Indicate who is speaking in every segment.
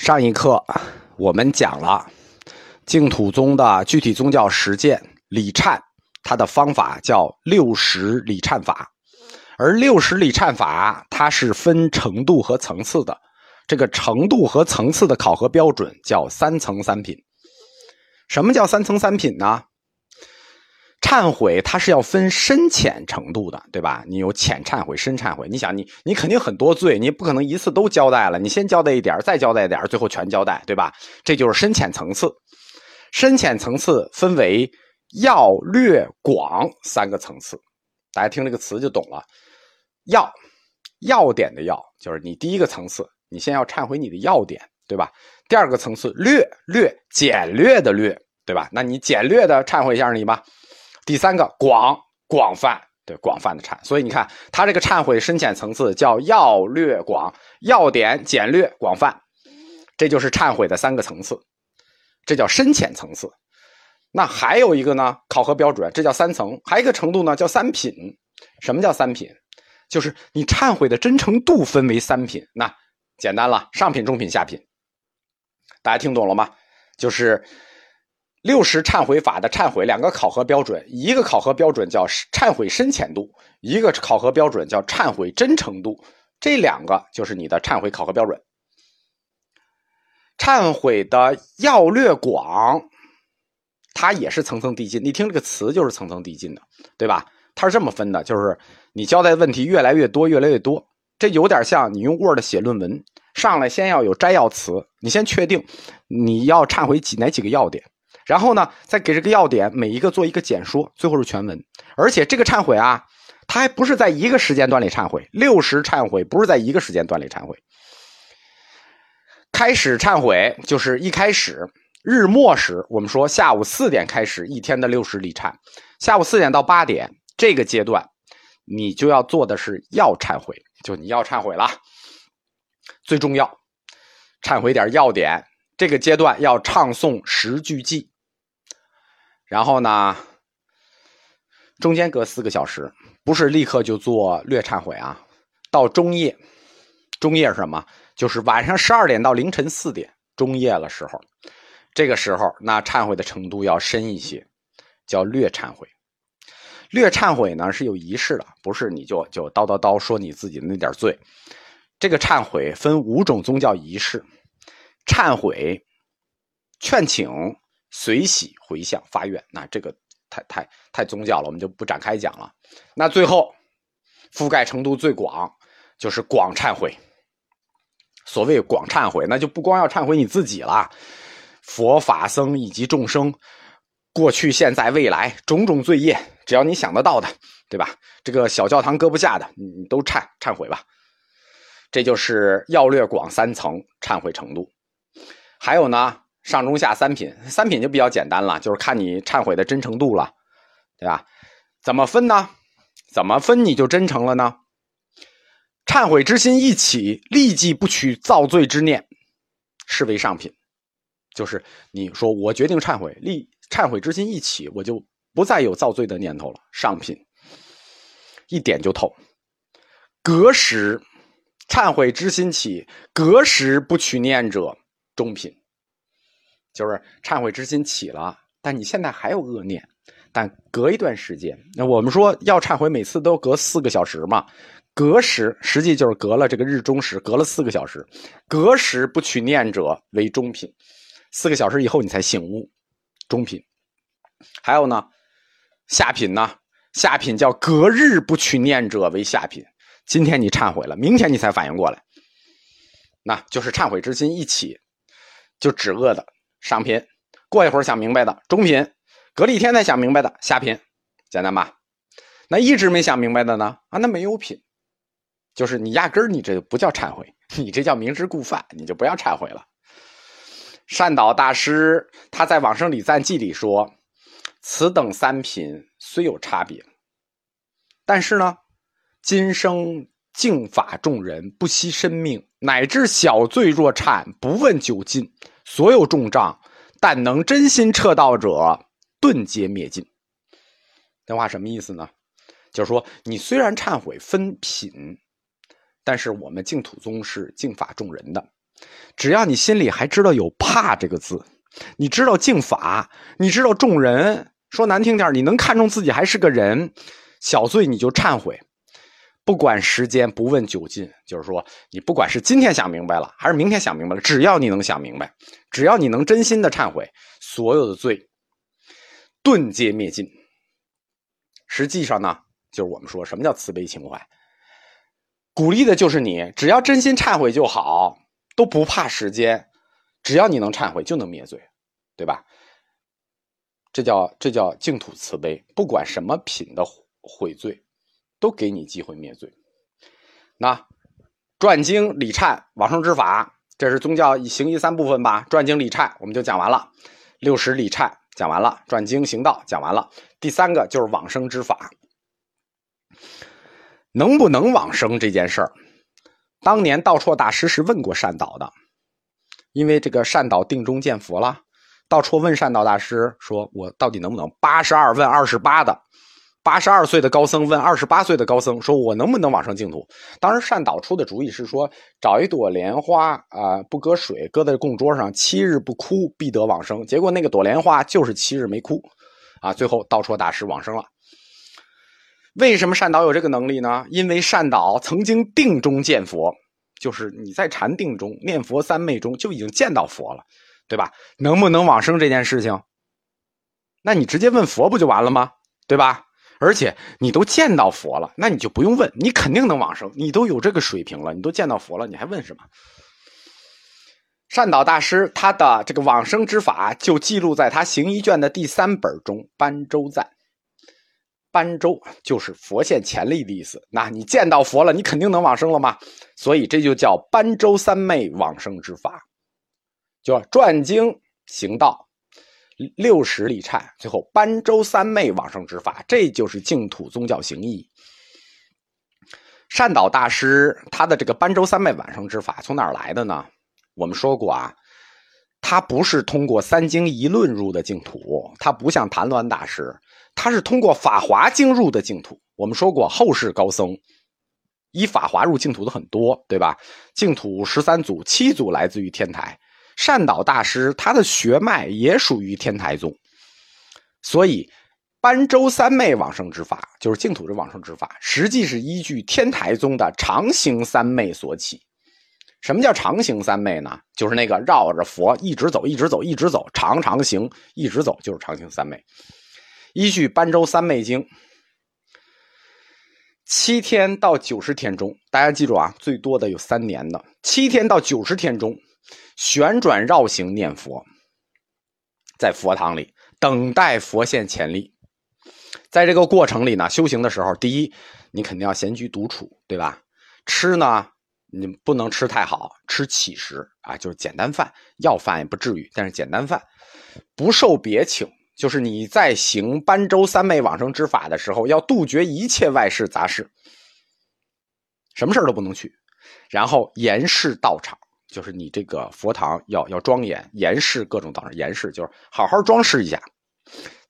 Speaker 1: 上一课我们讲了净土宗的具体宗教实践礼忏，它的方法叫六十礼忏法，而六十礼忏法它是分程度和层次的，这个程度和层次的考核标准叫三层三品。什么叫三层三品呢？忏悔它是要分深浅程度的，对吧？你有浅忏悔、深忏悔。你想，你你肯定很多罪，你不可能一次都交代了。你先交代一点，再交代一点，最后全交代，对吧？这就是深浅层次。深浅层次分为要、略、广三个层次。大家听这个词就懂了。要，要点的要，就是你第一个层次，你先要忏悔你的要点，对吧？第二个层次，略略简略的略，对吧？那你简略的忏悔一下你吧。第三个广广泛，对广泛的忏，所以你看他这个忏悔深浅层次叫要略广，要点简略广泛，这就是忏悔的三个层次，这叫深浅层次。那还有一个呢，考核标准，这叫三层，还有一个程度呢叫三品。什么叫三品？就是你忏悔的真诚度分为三品。那简单了，上品、中品、下品，大家听懂了吗？就是。六十忏悔法的忏悔两个考核标准，一个考核标准叫忏悔深浅度，一个考核标准叫忏悔真诚度，这两个就是你的忏悔考核标准。忏悔的要略广，它也是层层递进。你听这个词就是层层递进的，对吧？它是这么分的，就是你交代的问题越来越多，越来越多。这有点像你用 Word 写论文，上来先要有摘要词，你先确定你要忏悔几哪几个要点。然后呢，再给这个要点每一个做一个简说，最后是全文。而且这个忏悔啊，它还不是在一个时间段里忏悔，六十忏悔不是在一个时间段里忏悔。开始忏悔就是一开始日末时，我们说下午四点开始一天的六十礼忏，下午四点到八点这个阶段，你就要做的是要忏悔，就你要忏悔了，最重要，忏悔点要点。这个阶段要唱诵十句偈。然后呢，中间隔四个小时，不是立刻就做略忏悔啊。到中夜，中夜是什么？就是晚上十二点到凌晨四点，中夜了时候，这个时候那忏悔的程度要深一些，叫略忏悔。略忏悔呢是有仪式的，不是你就就叨叨叨说你自己的那点罪。这个忏悔分五种宗教仪式：忏悔、劝请。随喜回向发愿，那这个太太太宗教了，我们就不展开讲了。那最后覆盖程度最广，就是广忏悔。所谓广忏悔，那就不光要忏悔你自己了，佛法僧以及众生过去、现在、未来种种罪业，只要你想得到的，对吧？这个小教堂搁不下的，你都忏忏悔吧。这就是要略广三层忏悔程度。还有呢？上中下三品，三品就比较简单了，就是看你忏悔的真诚度了，对吧？怎么分呢？怎么分你就真诚了呢？忏悔之心一起，立即不取造罪之念，是为上品。就是你说我决定忏悔，立忏悔之心一起，我就不再有造罪的念头了，上品。一点就透。隔时忏悔之心起，隔时不取念者，中品。就是忏悔之心起了，但你现在还有恶念，但隔一段时间，那我们说要忏悔，每次都隔四个小时嘛，隔时实际就是隔了这个日中时，隔了四个小时，隔时不取念者为中品，四个小时以后你才醒悟，中品。还有呢，下品呢，下品叫隔日不取念者为下品，今天你忏悔了，明天你才反应过来，那就是忏悔之心一起，就止恶的。上品，过一会儿想明白的；中品，隔了一天才想明白的；下品，简单吧？那一直没想明白的呢？啊，那没有品，就是你压根儿你这不叫忏悔，你这叫明知故犯，你就不要忏悔了。善导大师他在《往生礼赞记》里说：“此等三品虽有差别，但是呢，今生敬法众人，不惜生命，乃至小罪若忏，不问究尽。”所有重障，但能真心彻道者，顿皆灭尽。这话什么意思呢？就是说，你虽然忏悔分品，但是我们净土宗是净法众人的，只要你心里还知道有怕这个字，你知道净法，你知道众人，说难听点，你能看重自己还是个人，小罪你就忏悔，不管时间，不问久近，就是说，你不管是今天想明白了，还是明天想明白了，只要你能想明白，只要你能真心的忏悔，所有的罪顿皆灭尽。实际上呢，就是我们说什么叫慈悲情怀，鼓励的就是你，只要真心忏悔就好。都不怕时间，只要你能忏悔，就能灭罪，对吧？这叫这叫净土慈悲，不管什么品的悔罪，都给你机会灭罪。那转经礼忏往生之法，这是宗教行义三部分吧？转经礼忏我们就讲完了，六十礼忏讲完了，转经行道讲完了，第三个就是往生之法，能不能往生这件事儿？当年道绰大师是问过善导的，因为这个善导定中见佛了。道绰问善导大师说：“我到底能不能？”八十二问二十八的，八十二岁的高僧问二十八岁的高僧：“说我能不能往生净土？”当时善导出的主意是说：“找一朵莲花啊，不搁水，搁在供桌上，七日不枯，必得往生。”结果那个朵莲花就是七日没枯，啊，最后道绰大师往生了。为什么善导有这个能力呢？因为善导曾经定中见佛，就是你在禅定中念佛三昧中就已经见到佛了，对吧？能不能往生这件事情，那你直接问佛不就完了吗？对吧？而且你都见到佛了，那你就不用问，你肯定能往生。你都有这个水平了，你都见到佛了，你还问什么？善导大师他的这个往生之法就记录在他行医卷的第三本中《般舟赞》。般舟就是佛现前力的意思。那你见到佛了，你肯定能往生了吗？所以这就叫般舟三昧往生之法，就转经行道，六十里忏，最后般舟三昧往生之法，这就是净土宗教行义。善导大师他的这个般舟三昧往生之法从哪儿来的呢？我们说过啊，他不是通过三经一论入的净土，他不像谭鸾大师。他是通过《法华经》入的净土。我们说过，后世高僧以法华入净土的很多，对吧？净土十三祖，七祖来自于天台。善导大师他的学脉也属于天台宗，所以般舟三昧往生之法，就是净土的往生之法，实际是依据天台宗的常行三昧所起。什么叫常行三昧呢？就是那个绕着佛一直走，一直走，一直走，长长行，一直走，就是常行三昧。依据《般舟三昧经》，七天到九十天中，大家记住啊，最多的有三年的，七天到九十天中，旋转绕行念佛，在佛堂里等待佛现前力。在这个过程里呢，修行的时候，第一，你肯定要闲居独处，对吧？吃呢，你不能吃太好，吃乞食啊，就是简单饭，要饭也不至于，但是简单饭，不受别请。就是你在行般舟三昧往生之法的时候，要杜绝一切外事杂事，什么事都不能去。然后严饰道场，就是你这个佛堂要要庄严，严饰各种道场，严饰就是好好装饰一下，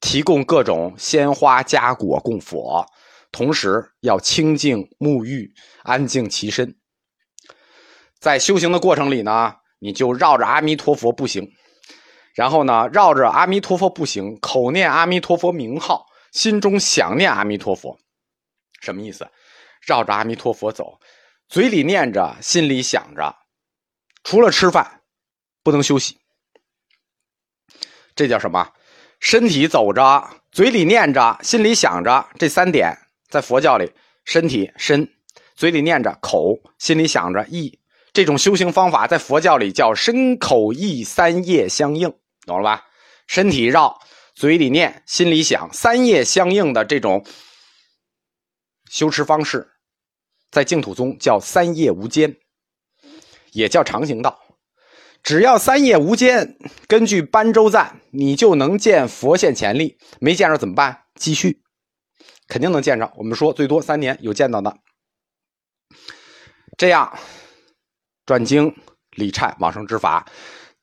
Speaker 1: 提供各种鲜花佳果供佛，同时要清净沐浴，安静其身。在修行的过程里呢，你就绕着阿弥陀佛步行。然后呢，绕着阿弥陀佛步行，口念阿弥陀佛名号，心中想念阿弥陀佛，什么意思？绕着阿弥陀佛走，嘴里念着，心里想着，除了吃饭，不能休息。这叫什么？身体走着，嘴里念着，心里想着，这三点在佛教里，身体身，嘴里念着口，心里想着意。这种修行方法在佛教里叫身口意三业相应。懂了吧？身体绕，嘴里念，心里想，三业相应的这种修持方式，在净土宗叫三业无间，也叫常行道。只要三业无间，根据般舟赞，你就能见佛现前力。没见着怎么办？继续，肯定能见着。我们说最多三年有见到的。这样转经礼忏往生之法。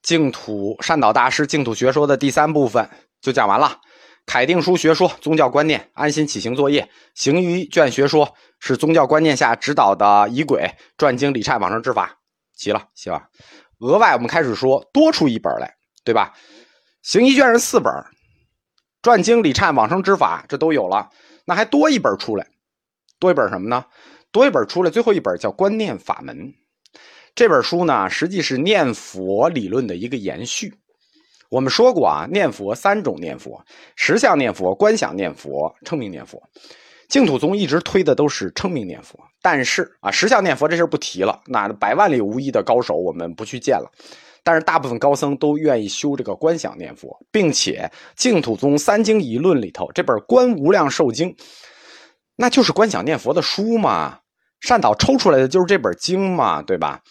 Speaker 1: 净土善导大师净土学说的第三部分就讲完了。凯定书学说宗教观念，安心起行作业。行于卷学说是宗教观念下指导的仪轨。转经礼忏往生之法，齐了，希望额外我们开始说多出一本来，对吧？行医卷是四本，传经礼忏往生之法这都有了，那还多一本出来，多一本什么呢？多一本出来，最后一本叫观念法门。这本书呢，实际是念佛理论的一个延续。我们说过啊，念佛三种念佛：实相念佛、观想念佛、称名念佛。净土宗一直推的都是称名念佛，但是啊，实相念佛这事不提了。那百万里无一的高手，我们不去见了。但是大部分高僧都愿意修这个观想念佛，并且净土宗三经一论里头这本《观无量寿经》，那就是观想念佛的书嘛。善导抽出来的就是这本经嘛，对吧？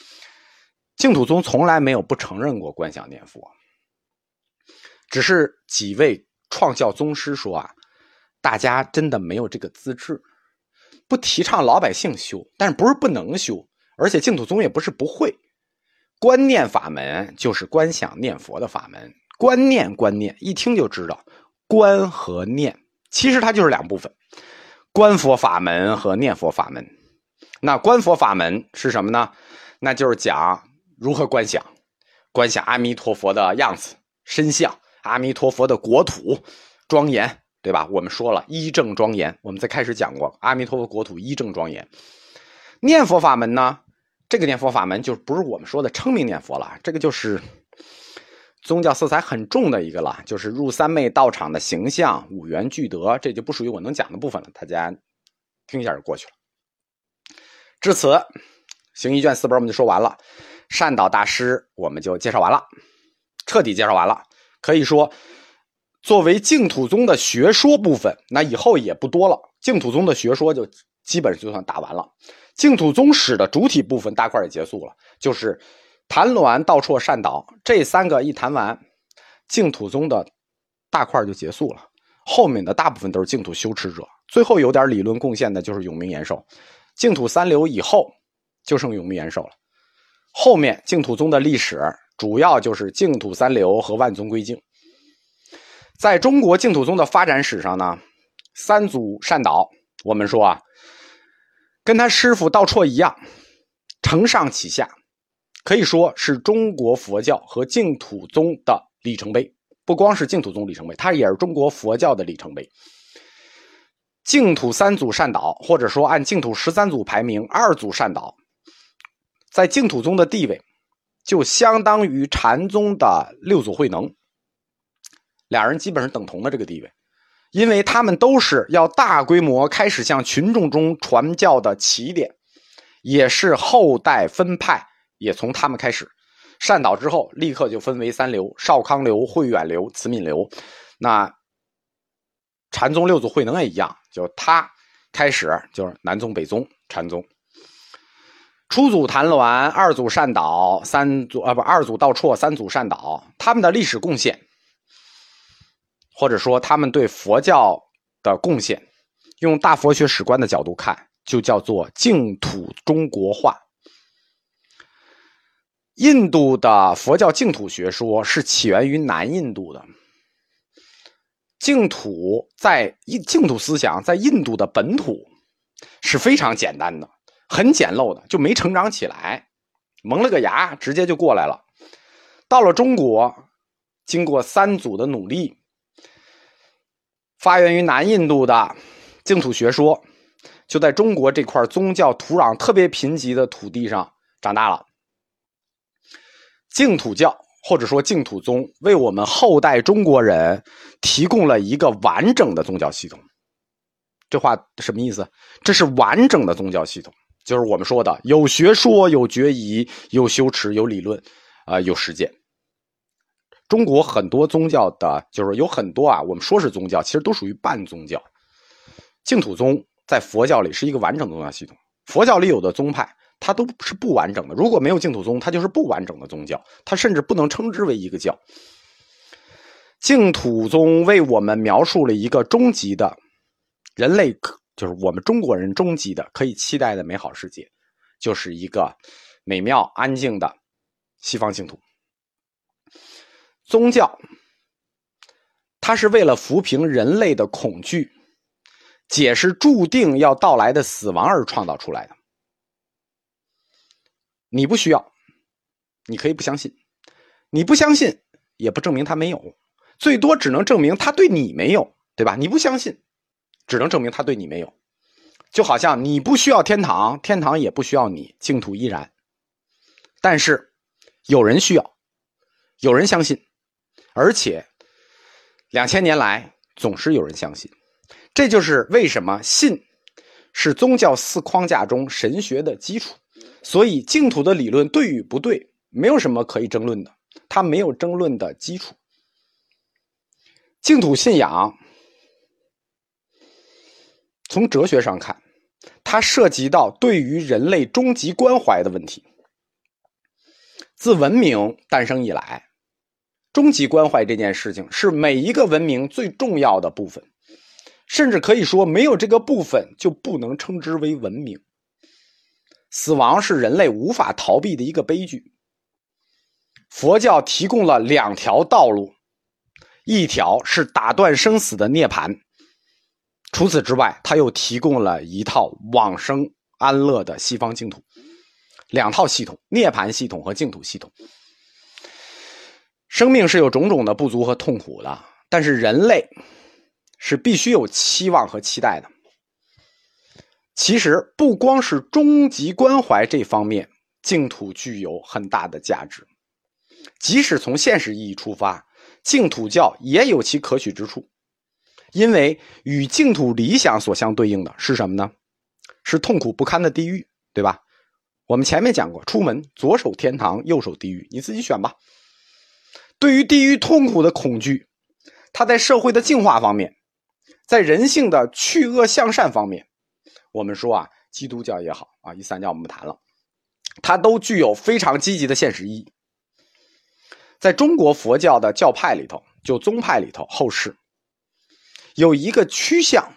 Speaker 1: 净土宗从来没有不承认过观想念佛，只是几位创教宗师说啊。大家真的没有这个资质，不提倡老百姓修，但是不是不能修，而且净土宗也不是不会。观念法门就是观想念佛的法门，观念观念一听就知道，观和念其实它就是两部分，观佛法门和念佛法门。那观佛法门是什么呢？那就是讲如何观想，观想阿弥陀佛的样子、身相，阿弥陀佛的国土庄严。对吧？我们说了一正庄严，我们在开始讲过阿弥陀佛国土一正庄严。念佛法门呢？这个念佛法门就不是我们说的称名念佛了，这个就是宗教色彩很重的一个了，就是入三昧道场的形象、五缘具德，这就不属于我能讲的部分了。大家听一下就过去了。至此，行医卷四本我们就说完了，善导大师我们就介绍完了，彻底介绍完了，可以说。作为净土宗的学说部分，那以后也不多了。净土宗的学说就基本就算打完了。净土宗史的主体部分大块也结束了，就是谭鸾、道绰、善导这三个一谈完，净土宗的大块就结束了。后面的大部分都是净土修持者，最后有点理论贡献的就是永明延寿。净土三流以后就剩永明延寿了。后面净土宗的历史主要就是净土三流和万宗归净。在中国净土宗的发展史上呢，三祖善导，我们说啊，跟他师傅道绰一样，承上启下，可以说是中国佛教和净土宗的里程碑。不光是净土宗里程碑，它也是中国佛教的里程碑。净土三祖善导，或者说按净土十三祖排名，二祖善导，在净土宗的地位，就相当于禅宗的六祖慧能。俩人基本上等同的这个地位，因为他们都是要大规模开始向群众中传教的起点，也是后代分派也从他们开始。善导之后，立刻就分为三流：少康流、慧远流、慈悯流。那禅宗六祖慧能也一样，就他开始就是南宗、北宗禅宗。初祖谭鸾，二祖善导，三祖啊不二祖道绰，三祖善导，他们的历史贡献。或者说，他们对佛教的贡献，用大佛学史观的角度看，就叫做净土中国化。印度的佛教净土学说是起源于南印度的，净土在印净土思想在印度的本土是非常简单的，很简陋的，就没成长起来，萌了个芽，直接就过来了。到了中国，经过三祖的努力。发源于南印度的净土学说，就在中国这块宗教土壤特别贫瘠的土地上长大了。净土教或者说净土宗，为我们后代中国人提供了一个完整的宗教系统。这话什么意思？这是完整的宗教系统，就是我们说的有学说、有决疑、有修持、有理论，啊，有实践。中国很多宗教的，就是有很多啊，我们说是宗教，其实都属于半宗教。净土宗在佛教里是一个完整的宗教系统。佛教里有的宗派，它都是不完整的。如果没有净土宗，它就是不完整的宗教，它甚至不能称之为一个教。净土宗为我们描述了一个终极的人类，就是我们中国人终极的可以期待的美好世界，就是一个美妙安静的西方净土。宗教，它是为了抚平人类的恐惧，解释注定要到来的死亡而创造出来的。你不需要，你可以不相信，你不相信也不证明他没有，最多只能证明他对你没有，对吧？你不相信，只能证明他对你没有。就好像你不需要天堂，天堂也不需要你，净土依然。但是有人需要，有人相信，而且两千年来总是有人相信。这就是为什么信是宗教四框架中神学的基础。所以净土的理论对与不对，没有什么可以争论的，它没有争论的基础。净土信仰从哲学上看，它涉及到对于人类终极关怀的问题。自文明诞生以来，终极关怀这件事情是每一个文明最重要的部分，甚至可以说，没有这个部分就不能称之为文明。死亡是人类无法逃避的一个悲剧。佛教提供了两条道路，一条是打断生死的涅槃，除此之外，他又提供了一套往生安乐的西方净土，两套系统：涅槃系统和净土系统。生命是有种种的不足和痛苦的，但是人类是必须有期望和期待的。其实不光是终极关怀这方面，净土具有很大的价值。即使从现实意义出发，净土教也有其可取之处。因为与净土理想所相对应的是什么呢？是痛苦不堪的地狱，对吧？我们前面讲过，出门左手天堂，右手地狱，你自己选吧。对于地狱痛苦的恐惧，它在社会的净化方面，在人性的去恶向善方面。我们说啊，基督教也好啊，伊斯兰教我们不谈了，它都具有非常积极的现实意义。在中国佛教的教派里头，就宗派里头，后世有一个趋向，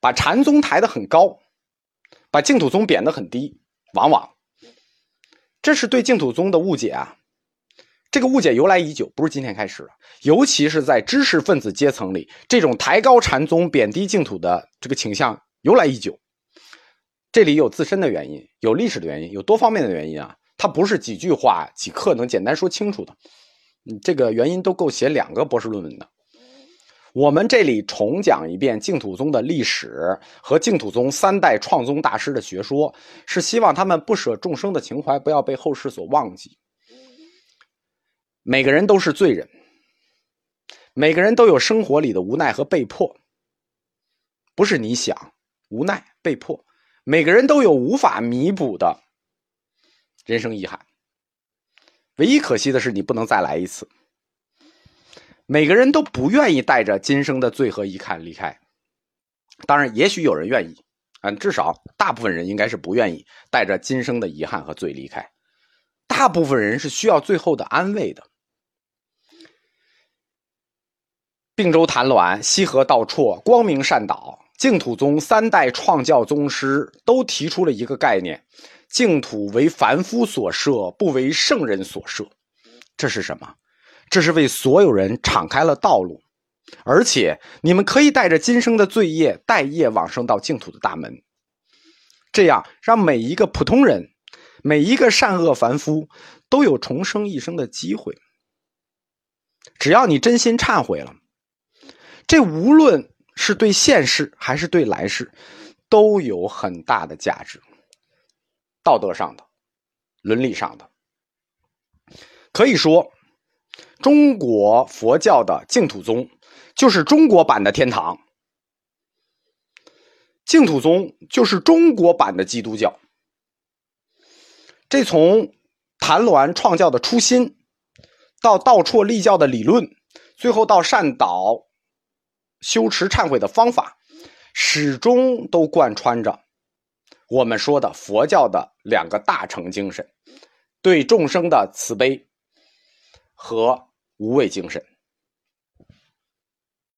Speaker 1: 把禅宗抬得很高，把净土宗贬得很低。往往这是对净土宗的误解啊。这个误解由来已久，不是今天开始的。尤其是在知识分子阶层里，这种抬高禅宗、贬低净土的这个倾向。由来已久，这里有自身的原因，有历史的原因，有多方面的原因啊！它不是几句话、几课能简单说清楚的。嗯，这个原因都够写两个博士论文的。我们这里重讲一遍净土宗的历史和净土宗三代创宗大师的学说，是希望他们不舍众生的情怀不要被后世所忘记。每个人都是罪人，每个人都有生活里的无奈和被迫，不是你想。无奈被迫，每个人都有无法弥补的人生遗憾。唯一可惜的是，你不能再来一次。每个人都不愿意带着今生的罪和遗憾离开。当然，也许有人愿意，嗯，至少大部分人应该是不愿意带着今生的遗憾和罪离开。大部分人是需要最后的安慰的。并州谭鸾，西河道绰，光明善导。净土宗三代创教宗师都提出了一个概念：净土为凡夫所设，不为圣人所设。这是什么？这是为所有人敞开了道路，而且你们可以带着今生的罪业，带业往生到净土的大门。这样让每一个普通人，每一个善恶凡夫都有重生一生的机会。只要你真心忏悔了，这无论。是对现世还是对来世，都有很大的价值。道德上的、伦理上的，可以说，中国佛教的净土宗就是中国版的天堂，净土宗就是中国版的基督教。这从谭鸾创教的初心，到道绰立教的理论，最后到善导。修持忏悔的方法，始终都贯穿着我们说的佛教的两个大乘精神：对众生的慈悲和无畏精神。